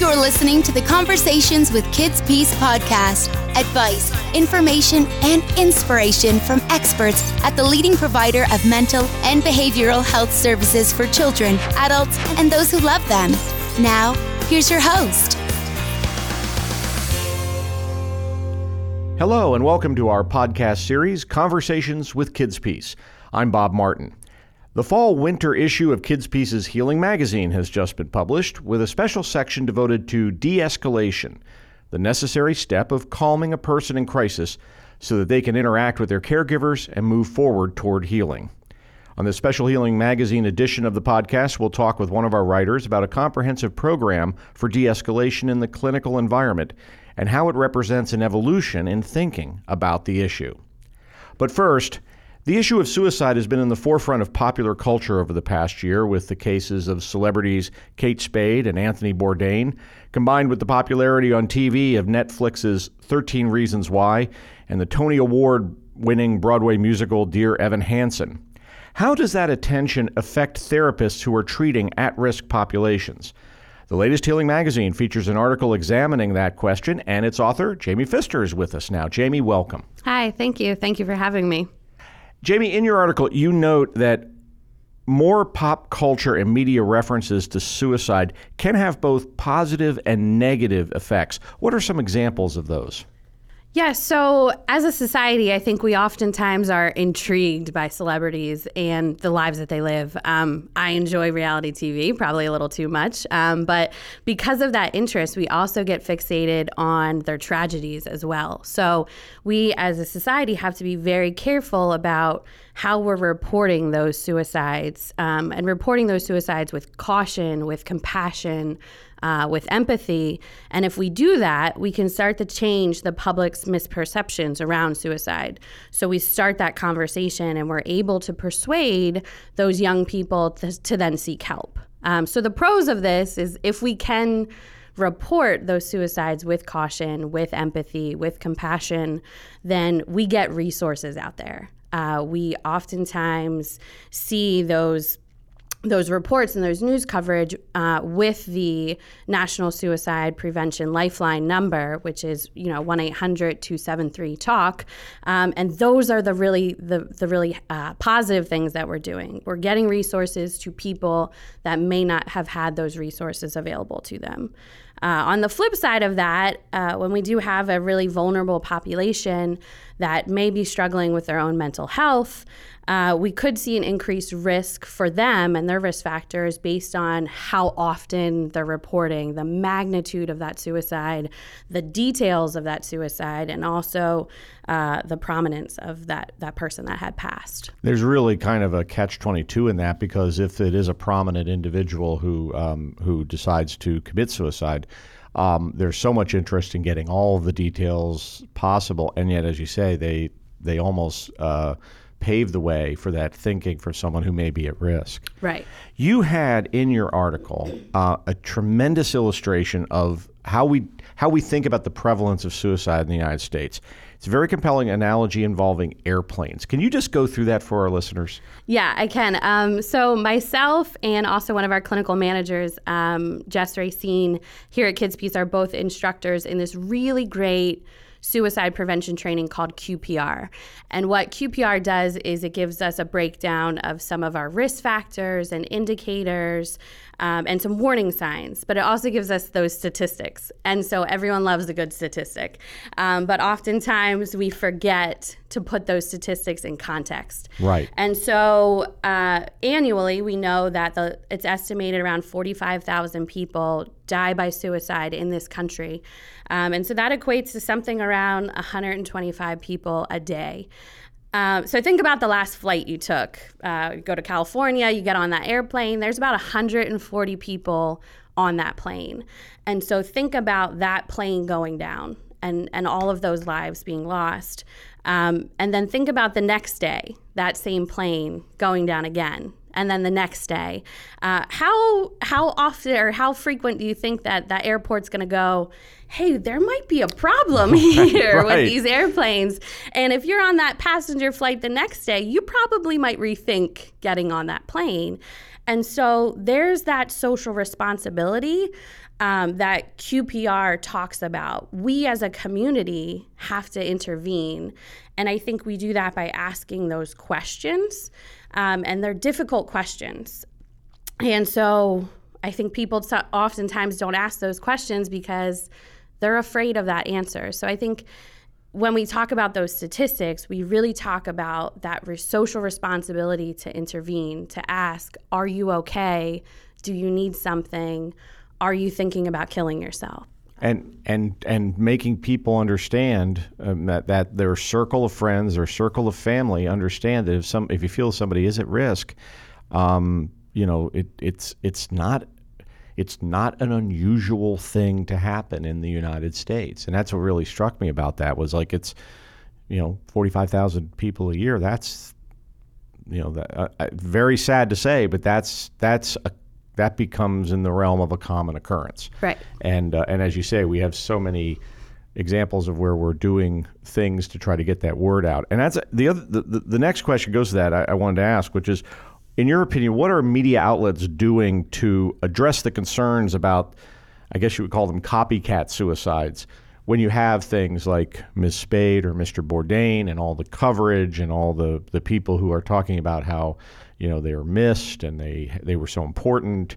You're listening to the Conversations with Kids Peace podcast. Advice, information, and inspiration from experts at the leading provider of mental and behavioral health services for children, adults, and those who love them. Now, here's your host. Hello, and welcome to our podcast series, Conversations with Kids Peace. I'm Bob Martin. The fall winter issue of KidsPeace's Healing magazine has just been published with a special section devoted to de escalation, the necessary step of calming a person in crisis so that they can interact with their caregivers and move forward toward healing. On this special Healing Magazine edition of the podcast, we'll talk with one of our writers about a comprehensive program for de escalation in the clinical environment and how it represents an evolution in thinking about the issue. But first, the issue of suicide has been in the forefront of popular culture over the past year with the cases of celebrities Kate Spade and Anthony Bourdain, combined with the popularity on TV of Netflix's 13 Reasons Why and the Tony Award winning Broadway musical Dear Evan Hansen. How does that attention affect therapists who are treating at risk populations? The latest Healing magazine features an article examining that question, and its author, Jamie Pfister, is with us now. Jamie, welcome. Hi, thank you. Thank you for having me. Jamie, in your article, you note that more pop culture and media references to suicide can have both positive and negative effects. What are some examples of those? Yeah, so as a society, I think we oftentimes are intrigued by celebrities and the lives that they live. Um, I enjoy reality TV, probably a little too much, um, but because of that interest, we also get fixated on their tragedies as well. So we as a society have to be very careful about how we're reporting those suicides um, and reporting those suicides with caution, with compassion uh, with empathy. And if we do that, we can start to change the public's misperceptions around suicide. So we start that conversation and we're able to persuade those young people to, to then seek help. Um, so the pros of this is if we can report those suicides with caution, with empathy, with compassion, then we get resources out there. Uh, we oftentimes see those those reports and those news coverage uh, with the National Suicide Prevention Lifeline number, which is you know one 273 talk, um, and those are the really the the really uh, positive things that we're doing. We're getting resources to people that may not have had those resources available to them. Uh, on the flip side of that, uh, when we do have a really vulnerable population that may be struggling with their own mental health, uh, we could see an increased risk for them and their risk factors based on how often they're reporting, the magnitude of that suicide, the details of that suicide, and also uh, the prominence of that, that person that had passed. There's really kind of a catch 22 in that because if it is a prominent individual who, um, who decides to commit suicide, um, there's so much interest in getting all of the details possible, and yet, as you say, they they almost uh, pave the way for that thinking for someone who may be at risk. Right. You had in your article uh, a tremendous illustration of how we how we think about the prevalence of suicide in the United States. It's a very compelling analogy involving airplanes. Can you just go through that for our listeners? Yeah, I can. Um, so myself and also one of our clinical managers, um, Jess Racine, here at Kids Peace, are both instructors in this really great suicide prevention training called QPR. And what QPR does is it gives us a breakdown of some of our risk factors and indicators um, and some warning signs, but it also gives us those statistics. And so everyone loves a good statistic. Um, but oftentimes we forget to put those statistics in context. Right. And so uh, annually, we know that the, it's estimated around 45,000 people die by suicide in this country. Um, and so that equates to something around 125 people a day. Um, so think about the last flight you took. Uh, go to California, you get on that airplane. There's about 140 people on that plane, and so think about that plane going down and and all of those lives being lost. Um, and then think about the next day, that same plane going down again, and then the next day. Uh, how how often or how frequent do you think that that airport's going to go? Hey, there might be a problem here Right. with these airplanes. And if you're on that passenger flight the next day, you probably might rethink getting on that plane. And so there's that social responsibility um, that QPR talks about. We as a community have to intervene. And I think we do that by asking those questions. Um, and they're difficult questions. And so I think people oftentimes don't ask those questions because they're afraid of that answer. So I think when we talk about those statistics, we really talk about that re- social responsibility to intervene, to ask, Are you okay? Do you need something? Are you thinking about killing yourself? And and and making people understand um, that that their circle of friends or circle of family understand that if some if you feel somebody is at risk, um, you know it it's it's not it's not an unusual thing to happen in the United States, and that's what really struck me about that was like it's you know forty five thousand people a year. That's you know that uh, uh, very sad to say, but that's that's a that becomes in the realm of a common occurrence. Right. And uh, and as you say, we have so many examples of where we're doing things to try to get that word out. And that's the other. The, the, the next question goes to that. I, I wanted to ask, which is, in your opinion, what are media outlets doing to address the concerns about, I guess you would call them copycat suicides, when you have things like Ms. Spade or Mr. Bourdain and all the coverage and all the the people who are talking about how you know they were missed and they they were so important.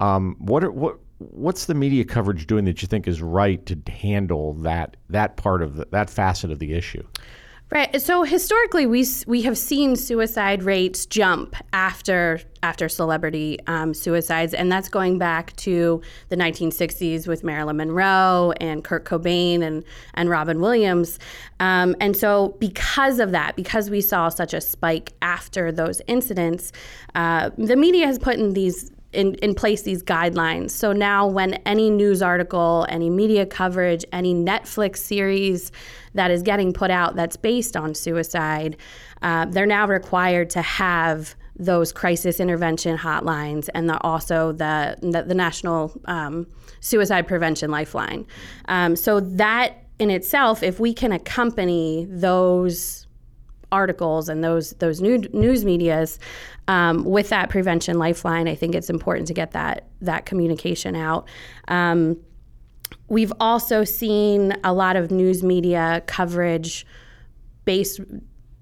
Um, what are, what what's the media coverage doing that you think is right to handle that that part of the, that facet of the issue? Right. So historically, we we have seen suicide rates jump after after celebrity um, suicides, and that's going back to the 1960s with Marilyn Monroe and Kurt Cobain and and Robin Williams. Um, and so, because of that, because we saw such a spike after those incidents, uh, the media has put in these in, in place these guidelines. So now, when any news article, any media coverage, any Netflix series that is getting put out that's based on suicide, uh, they're now required to have those crisis intervention hotlines and the, also the, the, the National um, Suicide Prevention Lifeline. Um, so, that in itself, if we can accompany those articles and those those new, news medias um, with that prevention lifeline. I think it's important to get that that communication out. Um, we've also seen a lot of news media coverage based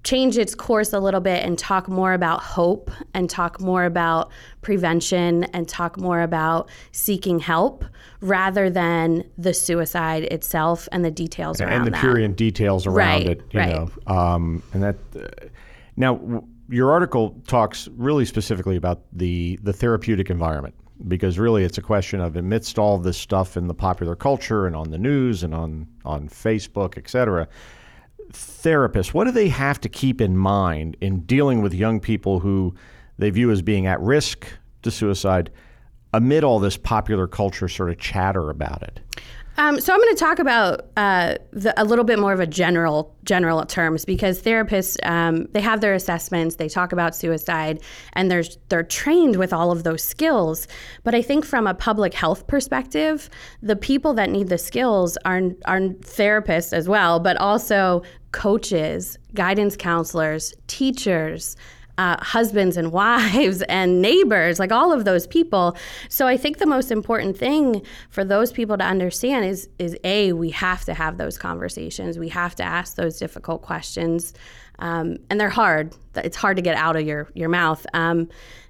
change its course a little bit and talk more about hope and talk more about prevention and talk more about seeking help rather than the suicide itself and the details around it. and the that. prurient details around Right, it, you right. know. Um, and that uh, now w- your article talks really specifically about the the therapeutic environment because really it's a question of amidst all this stuff in the popular culture and on the news and on on Facebook, et cetera. Therapists, what do they have to keep in mind in dealing with young people who they view as being at risk to suicide amid all this popular culture sort of chatter about it? Um, so I'm going to talk about uh, the, a little bit more of a general general terms because therapists um, they have their assessments, they talk about suicide, and they're they're trained with all of those skills. But I think from a public health perspective, the people that need the skills are are therapists as well, but also coaches, guidance counselors, teachers uh, husbands and wives and neighbors, like all of those people. So I think the most important thing for those people to understand is is a we have to have those conversations. We have to ask those difficult questions, um, and they're hard. It's hard to get out of your your mouth. Um,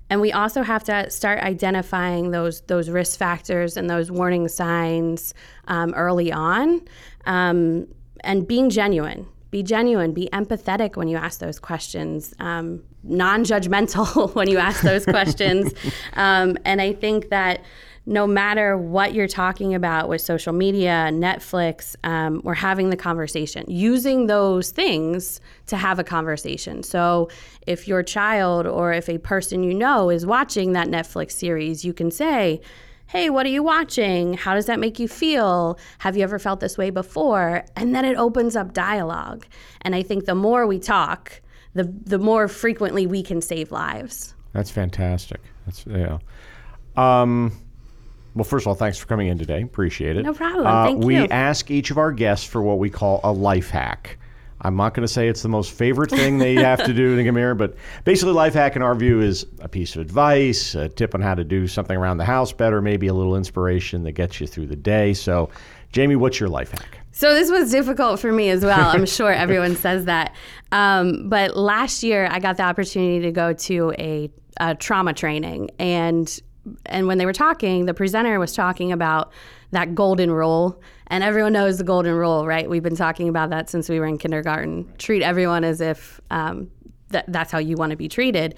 and we also have to start identifying those those risk factors and those warning signs um, early on, um, and being genuine be genuine, be empathetic when you ask those questions, um, non judgmental when you ask those questions. Um, and I think that no matter what you're talking about with social media, Netflix, um, we're having the conversation, using those things to have a conversation. So if your child or if a person you know is watching that Netflix series, you can say, hey, what are you watching? How does that make you feel? Have you ever felt this way before? And then it opens up dialogue. And I think the more we talk, the, the more frequently we can save lives. That's fantastic. That's yeah. Um, well, first of all, thanks for coming in today. Appreciate it. No problem. Uh, Thank we you. ask each of our guests for what we call a life hack. I'm not going to say it's the most favorite thing they have to do to come here, but basically, life hack in our view is a piece of advice, a tip on how to do something around the house better, maybe a little inspiration that gets you through the day. So, Jamie, what's your life hack? So this was difficult for me as well. I'm sure everyone says that. Um, but last year, I got the opportunity to go to a, a trauma training, and and when they were talking, the presenter was talking about that golden rule, and everyone knows the golden rule, right? We've been talking about that since we were in kindergarten. Treat everyone as if um, that that's how you want to be treated.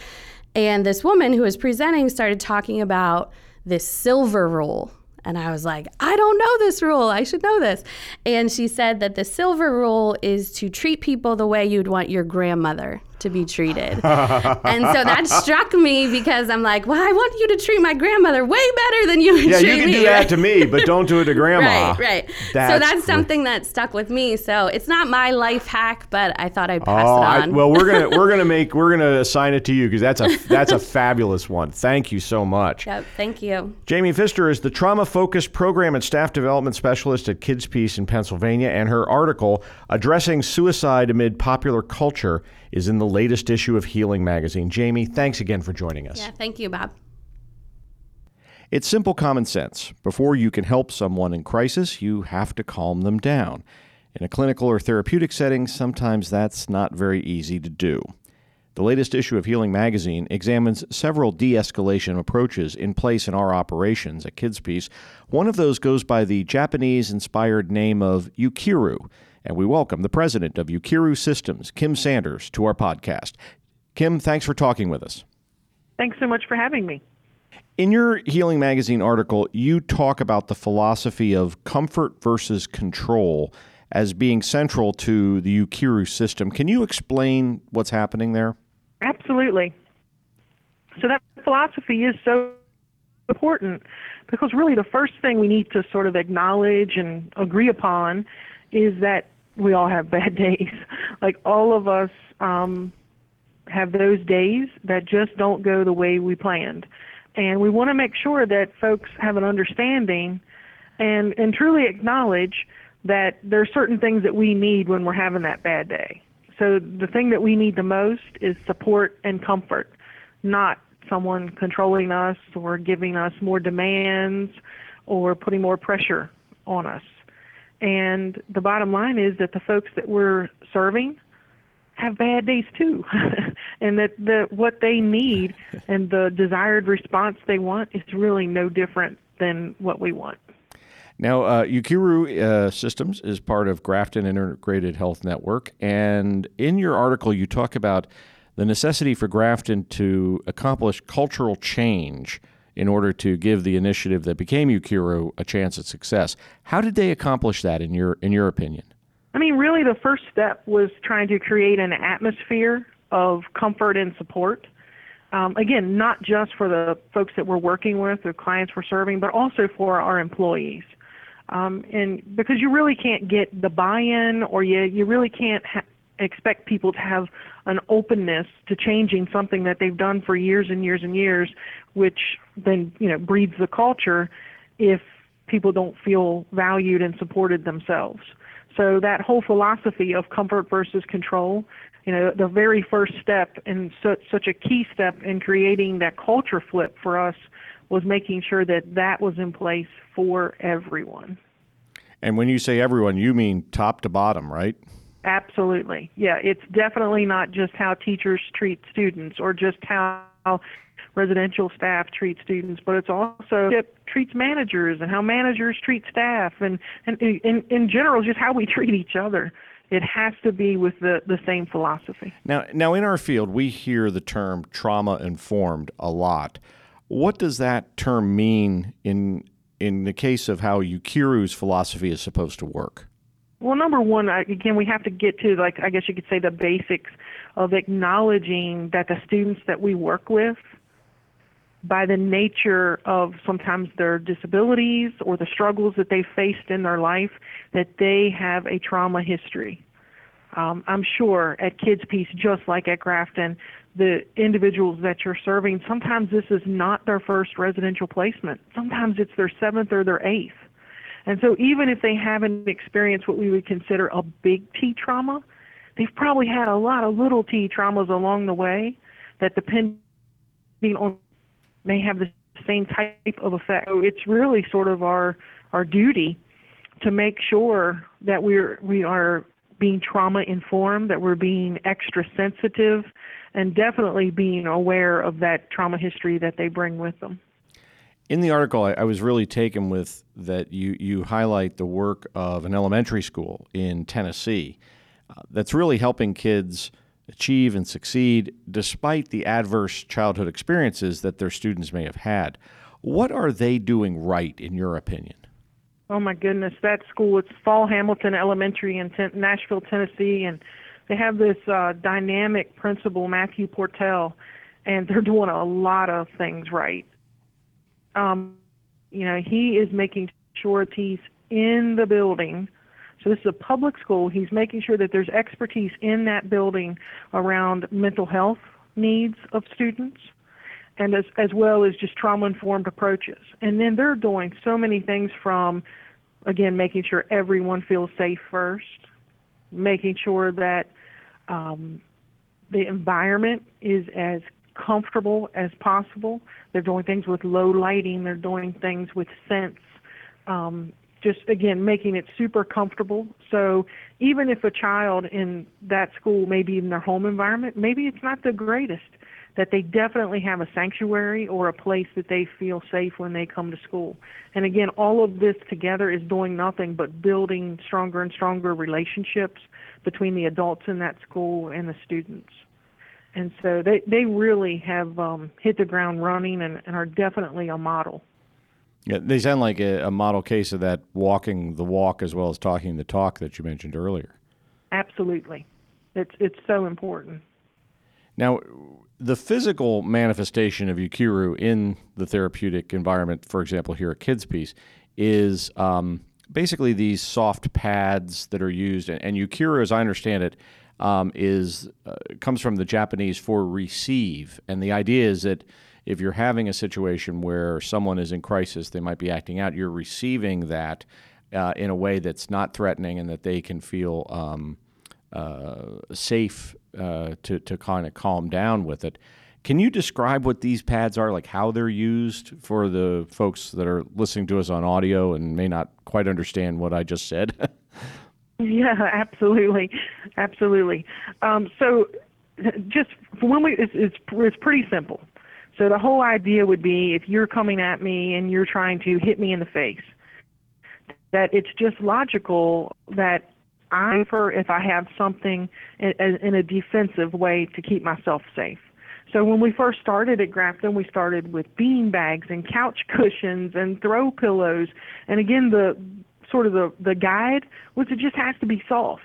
And this woman who was presenting started talking about this silver rule. And I was like, I don't know this rule. I should know this. And she said that the silver rule is to treat people the way you'd want your grandmother to be treated. and so that struck me because I'm like, well, I want you to treat my grandmother way better than you would Yeah, treat me. Yeah, you can me. do that to me, but don't do it to grandma. Right, right. so That's that's something that stuck with me. So it's not my life hack, but I thought I'd pass Oh, it I, on. well, we're gonna we're gonna make we're gonna assign it to you because that's a that's a fabulous one. Thank you so much. Yep, thank you. Jamie Pfister is the trauma focused program and staff development specialist at Kids Peace in Pennsylvania, and her article addressing suicide amid popular culture is in the latest issue of Healing magazine. Jamie, thanks again for joining us. Yeah, thank you, Bob. It's simple common sense. Before you can help someone in crisis, you have to calm them down. In a clinical or therapeutic setting, sometimes that's not very easy to do. The latest issue of Healing Magazine examines several de escalation approaches in place in our operations at Kids Peace. One of those goes by the Japanese inspired name of Ukeru, and we welcome the president of Ukeru Systems, Kim Sanders, to our podcast. Kim, thanks for talking with us. Thanks so much for having me. In your Healing Magazine article, you talk about the philosophy of comfort versus control as being central to the Ukeru system. Can you explain what's happening there? Absolutely. So that philosophy is so important because really the first thing we need to sort of acknowledge and agree upon is that we all have bad days. like all of us um, have those days that just don't go the way we planned. And we want to make sure that folks have an understanding and, and truly acknowledge that there are certain things that we need when we're having that bad day. So the thing that we need the most is support and comfort, not someone controlling us or giving us more demands or putting more pressure on us. And the bottom line is that the folks that we're serving have bad days too, and that the what they need and the desired response they want is really no different than what we want. Now, uh, Ukeru uh, Systems is part of Grafton Integrated Health Network, and in your article, you talk about the necessity for Grafton to accomplish cultural change in order to give the initiative that became Ukeru a chance at success. How did they accomplish that, in your in your opinion? I mean, really, the first step was trying to create an atmosphere of comfort and support. Um, again, not just for the folks that we're working with, the clients we're serving, but also for our employees. Um, and because you really can't get the buy-in, or you you really can't ha- expect people to have an openness to changing something that they've done for years and years and years, which then you know breeds the culture if people don't feel valued and supported themselves. So that whole philosophy of comfort versus control, you know, the very first step and such such a key step in creating that culture flip for us was making sure that that was in place for everyone. And when you say everyone, you mean top to bottom, right? Absolutely. Yeah, it's definitely not just how teachers treat students or just how residential staff treat students, but it's also it treats managers and how managers treat staff and and in in general just how we treat each other. It has to be with the the same philosophy. Now, now in our field, we hear the term trauma informed a lot. What does that term mean in in the case of how Ukeru's philosophy is supposed to work? Well, number one, again, we have to get to like I guess you could say the basics of acknowledging that the students that we work with, by the nature of sometimes their disabilities or the struggles that they faced in their life, that they have a trauma history. Um, I'm sure at Kids Peace, just like at Grafton, the individuals that you're serving, sometimes this is not their first residential placement. Sometimes it's their seventh or their eighth. And so even if they haven't experienced what we would consider a big T trauma, they've probably had a lot of little T traumas along the way that depending on may have the same type of effect. So it's really sort of our our duty to make sure that we're we are being trauma informed, that we're being extra sensitive, and definitely being aware of that trauma history that they bring with them. In the article, I, I was really taken with that you, you highlight the work of an elementary school in Tennessee uh, that's really helping kids achieve and succeed despite the adverse childhood experiences that their students may have had. What are they doing right, in your opinion? Oh my goodness, that school, it's Fall Hamilton Elementary in Nashville, Tennessee, and they have this uh, dynamic principal, Matthew Portell, and they're doing a lot of things right. Um, you know, he is making sure he's in the building. So this is a public school. He's making sure that there's expertise in that building around mental health needs of students and as, as well as just trauma informed approaches. And then they're doing so many things from, again, making sure everyone feels safe first, making sure that um, the environment is as comfortable as possible. They're doing things with low lighting, they're doing things with scents. Um, just again making it super comfortable so even if a child in that school maybe in their home environment maybe it's not the greatest that they definitely have a sanctuary or a place that they feel safe when they come to school. And again, all of this together is doing nothing but building stronger and stronger relationships between the adults in that school and the students. And so they, they really have um, hit the ground running and, and are definitely a model. Yeah, they sound like a, a model case of that walking the walk as well as talking the talk that you mentioned earlier. Absolutely. It's, it's so important. Now, the physical manifestation of Ukeru in the therapeutic environment, for example, here at Kids Peace, is um, basically these soft pads that are used. And, and Ukeru, as I understand it, um, is uh, comes from the Japanese for receive, and the idea is that if you're having a situation where someone is in crisis, they might be acting out. You're receiving that uh, in a way that's not threatening, and that they can feel um, uh, safe uh, to to kind of calm down with it. Can you describe what these pads are, like how they're used for the folks that are listening to us on audio and may not quite understand what I just said? yeah, absolutely, absolutely. Um, so, just for when we, it's, it's it's pretty simple. So the whole idea would be if you're coming at me and you're trying to hit me in the face, that it's just logical that I prefer if I have something in, in a defensive way to keep myself safe. So when we first started at Grafton, we started with bean bags and couch cushions and throw pillows. And again, the sort of the, the guide was it just has to be soft.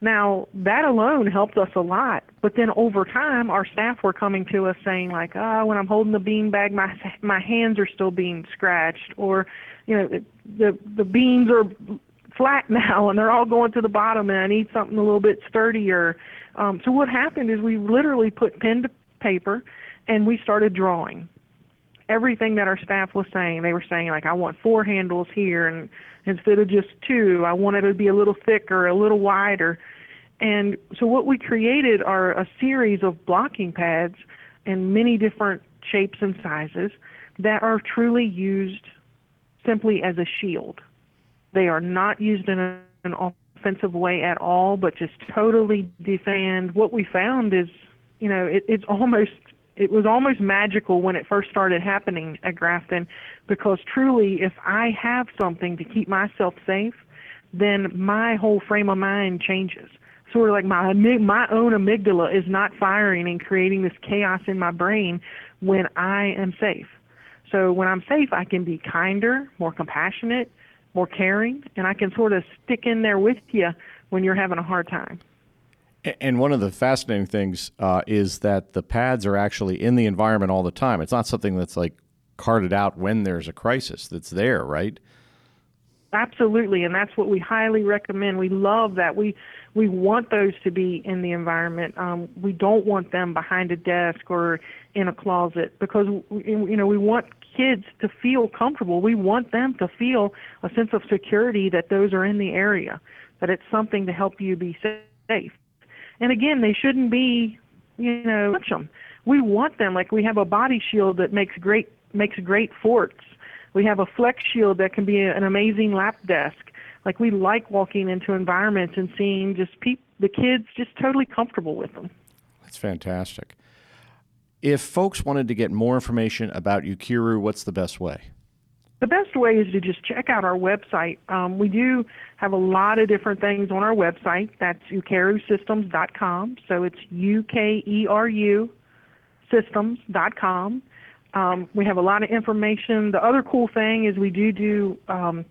Now that alone helped us a lot, but then over time, our staff were coming to us saying like, "Ah, oh, when I'm holding the bean bag, my my hands are still being scratched," or, you know, the the beans are flat now and they're all going to the bottom and I need something a little bit sturdier. Um, so what happened is we literally put pen to paper and we started drawing everything that our staff was saying. They were saying like I want four handles here and instead of just two, I want it to be a little thicker, a little wider. And so what we created are a series of blocking pads in many different shapes and sizes that are truly used simply as a shield. They are not used in an offensive way at all, but just totally defend. What we found is, you know, it, it's almost it was almost magical when it first started happening at Grafton because truly if I have something to keep myself safe, then my whole frame of mind changes. Sort of like my my own amygdala is not firing and creating this chaos in my brain when I am safe. So when I'm safe, I can be kinder, more compassionate, more caring, and I can sort of stick in there with you when you're having a hard time. And one of the fascinating things uh, is that the pads are actually in the environment all the time. It's not something that's like carted out when there's a crisis. That's there, right? Absolutely, and that's what we highly recommend. We love that. We we want those to be in the environment. Um, we don't want them behind a desk or in a closet because you know we want kids to feel comfortable. We want them to feel a sense of security that those are in the area, that it's something to help you be safe. And again, they shouldn't be, you know, touch them. We want them like we have a body shield that makes great makes great forts. We have a flex shield that can be an amazing lap desk. Like we like walking into environments and seeing just pe- the kids just totally comfortable with them. That's fantastic. If folks wanted to get more information about Ukeru, what's the best way? The best way is to just check out our website. Um, we do have a lot of different things on our website. That's ukerusystems.com. So it's U K E R U systems.com. Um, we have a lot of information. The other cool thing is we do do um,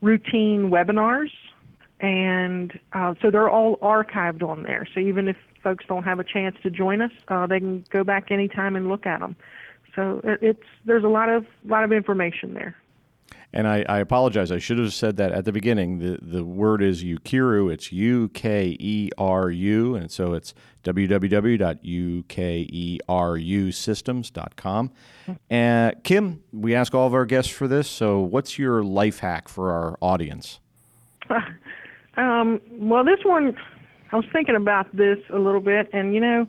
routine webinars, and uh, so they're all archived on there. So even if folks don't have a chance to join us, uh, they can go back anytime and look at them. So it's there's a lot of lot of information there. And I, I, apologize. I should have said that at the beginning. The the word is Ukeru. It's U K E R U, and so it's www.ukerusystems.com. And Kim, we ask all of our guests for this. So, what's your life hack for our audience? um, well, this one, I was thinking about this a little bit, and you know,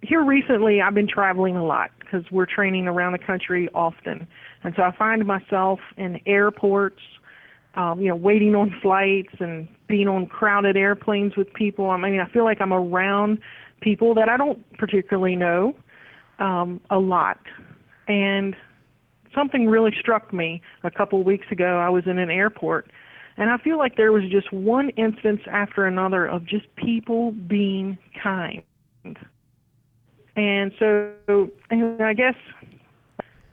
here recently I've been traveling a lot because we're training around the country often. And so I find myself in airports, um, you know, waiting on flights and being on crowded airplanes with people. I mean, I feel like I'm around people that I don't particularly know um, a lot. And something really struck me a couple of weeks ago. I was in an airport, and I feel like there was just one instance after another of just people being kind. And so, and I guess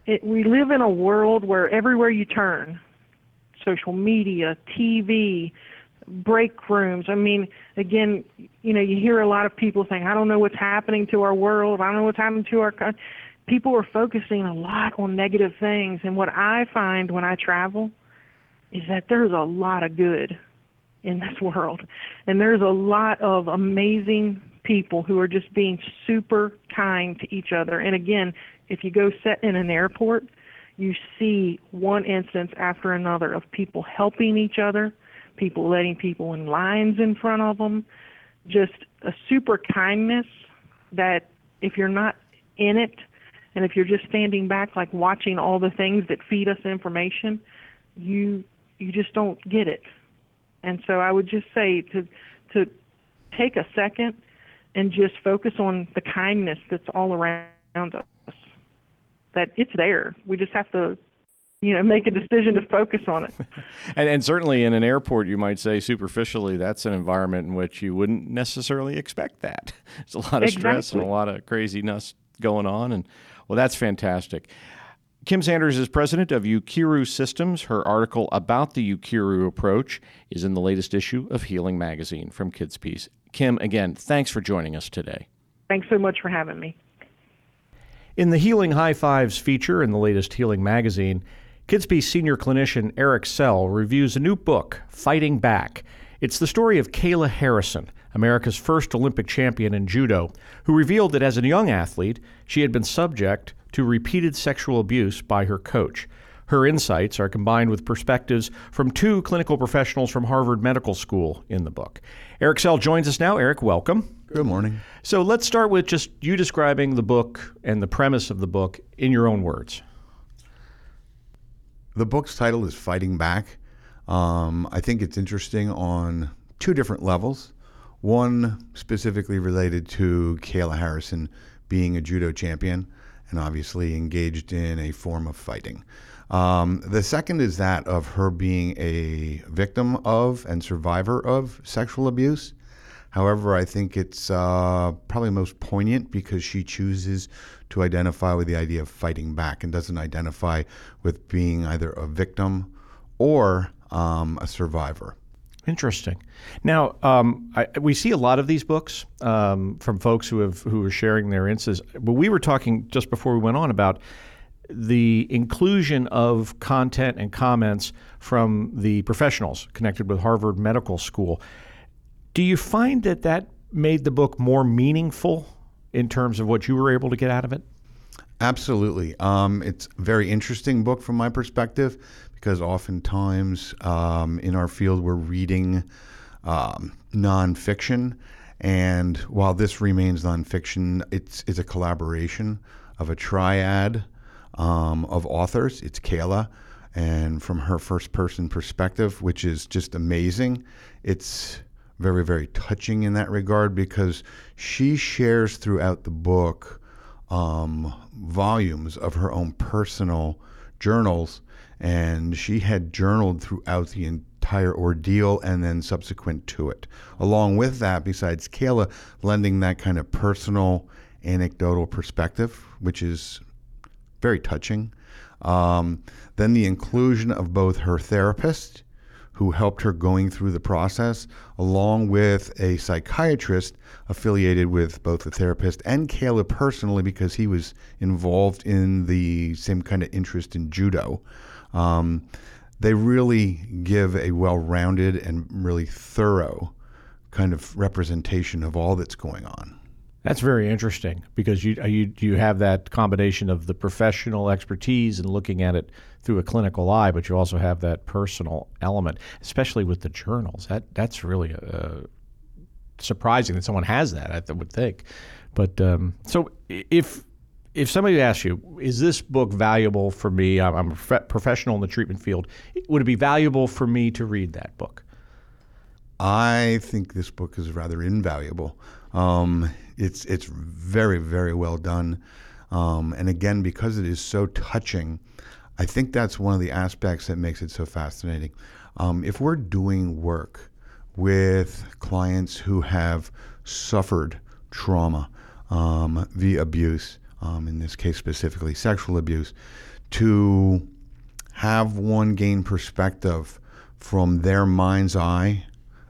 it, we live in a world where everywhere you turn, social media, TV, break rooms. I mean, again, you know, you hear a lot of people saying, "I don't know what's happening to our world. I don't know what's happening to our." country." People are focusing a lot on negative things, and what I find when I travel is that there's a lot of good in this world, and there's a lot of amazing people who are just being super kind to each other. And again, if you go sit in an airport, you see one instance after another of people helping each other, people letting people in lines in front of them, just a super kindness that if you're not in it and if you're just standing back like watching all the things that feed us information, you you just don't get it. And so I would just say to to take a second and just focus on the kindness that's all around us that it's there. We just have to you know make a decision to focus on it and, and, certainly in an airport you might say superficially that's an environment in which you wouldn't necessarily expect that there's a lot of exactly. stress and a lot of craziness going on and well that's fantastic Kim Sanders is president of Ukeru Systems. Her article about the Ukeru approach is in the latest issue of Healing Magazine from Kids Peace. Kim, again, thanks for joining us today. Thanks so much for having me. In the Healing High Fives feature in the latest Healing magazine, Kidspeace senior clinician Eric Sell reviews a new book, Fighting Back. It's the story of Kayla Harrison, America's first Olympic champion in judo, who revealed that as a young athlete, she had been subject to repeated sexual abuse by her coach. Her insights are combined with perspectives from two clinical professionals from Harvard Medical School in the book. Eric Sell joins us now. Eric, welcome. Good morning. So let's start with just you describing the book and the premise of the book in your own words. The book's title is Fighting Back. Um, I think it's interesting on two different levels. One specifically related to Kayla Harrison being a judo champion and obviously engaged in a form of fighting. Um, the second is that of her being a victim of and survivor of sexual abuse However, I think it's uh, probably most poignant because she chooses to identify with the idea of fighting back and doesn't identify with being either a victim or um, a survivor. Interesting. Now, um, I, we see a lot of these books um, from folks who have who are sharing their instances. But we were talking just before we went on about the inclusion of content and comments from the professionals connected with Harvard Medical School. Do you find that that made the book more meaningful in terms of what you were able to get out of it? Absolutely. Um, it's a very interesting book from my perspective because oftentimes um, in our field we're reading um, nonfiction. And while this remains nonfiction, it's, it's a collaboration of a triad um, of authors. It's Kayla, and from her first person perspective, which is just amazing. It's very, very touching in that regard because she shares throughout the book um, volumes of her own personal journals, and she had journaled throughout the entire ordeal and then subsequent to it. Along with that, besides Kayla lending that kind of personal, anecdotal perspective, which is very touching. Um, then the inclusion of both her therapist who helped her going through the process, along with a psychiatrist affiliated with both the therapist and Kayla personally because he was involved in the same kind of interest in judo. Um, they really give a well rounded and really thorough kind of representation of all that's going on. That's very interesting because you you you have that combination of the professional expertise and looking at it through a clinical eye, but you also have that personal element, especially with the journals. That that's really uh, surprising that someone has that. I would think, but um, so if if somebody asks you, is this book valuable for me? I'm, I'm a professional in the treatment field. Would it be valuable for me to read that book? I think this book is rather invaluable. Um, it's it's very very well done, um, and again because it is so touching, I think that's one of the aspects that makes it so fascinating. Um, if we're doing work with clients who have suffered trauma um, via abuse, um, in this case specifically sexual abuse, to have one gain perspective from their mind's eye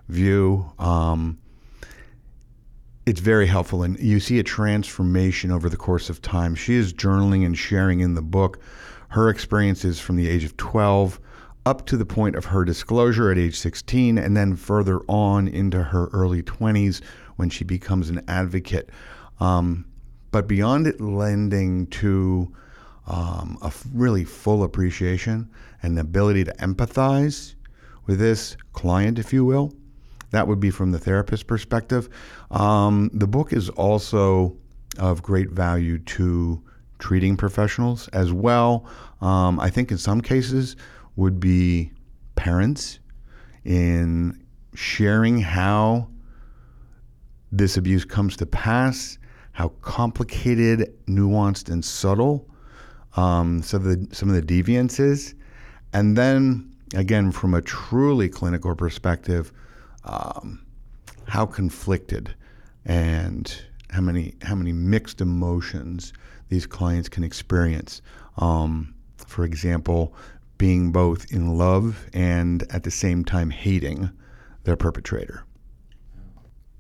view. Um, it's very helpful, and you see a transformation over the course of time. She is journaling and sharing in the book her experiences from the age of 12 up to the point of her disclosure at age 16, and then further on into her early 20s when she becomes an advocate. Um, but beyond it lending to um, a really full appreciation and the ability to empathize with this client, if you will, that would be from the therapist perspective. Um, the book is also of great value to treating professionals as well. Um, I think in some cases would be parents in sharing how this abuse comes to pass, how complicated, nuanced, and subtle um, some, of the, some of the deviances. And then, again, from a truly clinical perspective, um, how conflicted and how many how many mixed emotions these clients can experience. Um, for example, being both in love and at the same time hating their perpetrator.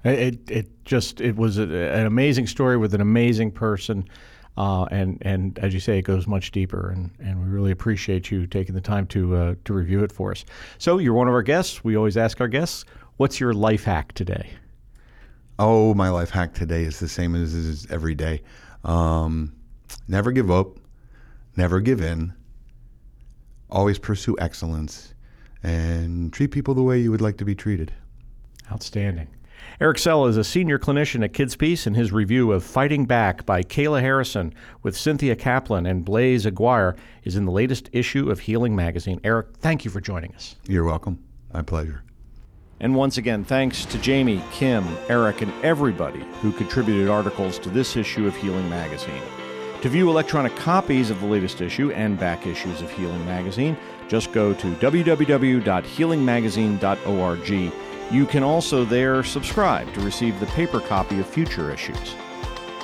It, it just it was a, an amazing story with an amazing person, uh, and and as you say, it goes much deeper, and, and we really appreciate you taking the time to uh, to review it for us. So you're one of our guests. We always ask our guests, What's your life hack today? Oh, my life hack today is the same as is every day. Um, never give up, never give in, always pursue excellence, and treat people the way you would like to be treated. Outstanding. Eric Sell is a senior clinician at Kids Peace, and his review of Fighting Back by Kayla Harrison with Cynthia Kaplan and Blaise Aguirre is in the latest issue of Healing Magazine. Eric, thank you for joining us. You're welcome. My pleasure. And once again, thanks to Jamie, Kim, Eric, and everybody who contributed articles to this issue of Healing Magazine. To view electronic copies of the latest issue and back issues of Healing Magazine, just go to www.healingmagazine.org. You can also there subscribe to receive the paper copy of future issues.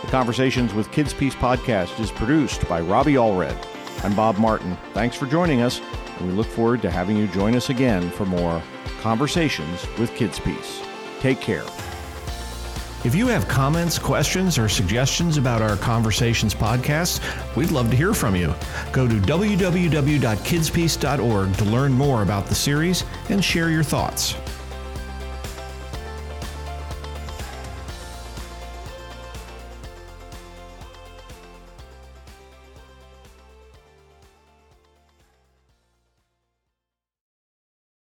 The Conversations with Kids Peace podcast is produced by Robbie Allred. I'm Bob Martin. Thanks for joining us, and we look forward to having you join us again for more Conversations with Kids Peace. Take care. If you have comments, questions, or suggestions about our Conversations podcast, we'd love to hear from you. Go to www.kidspeace.org to learn more about the series and share your thoughts.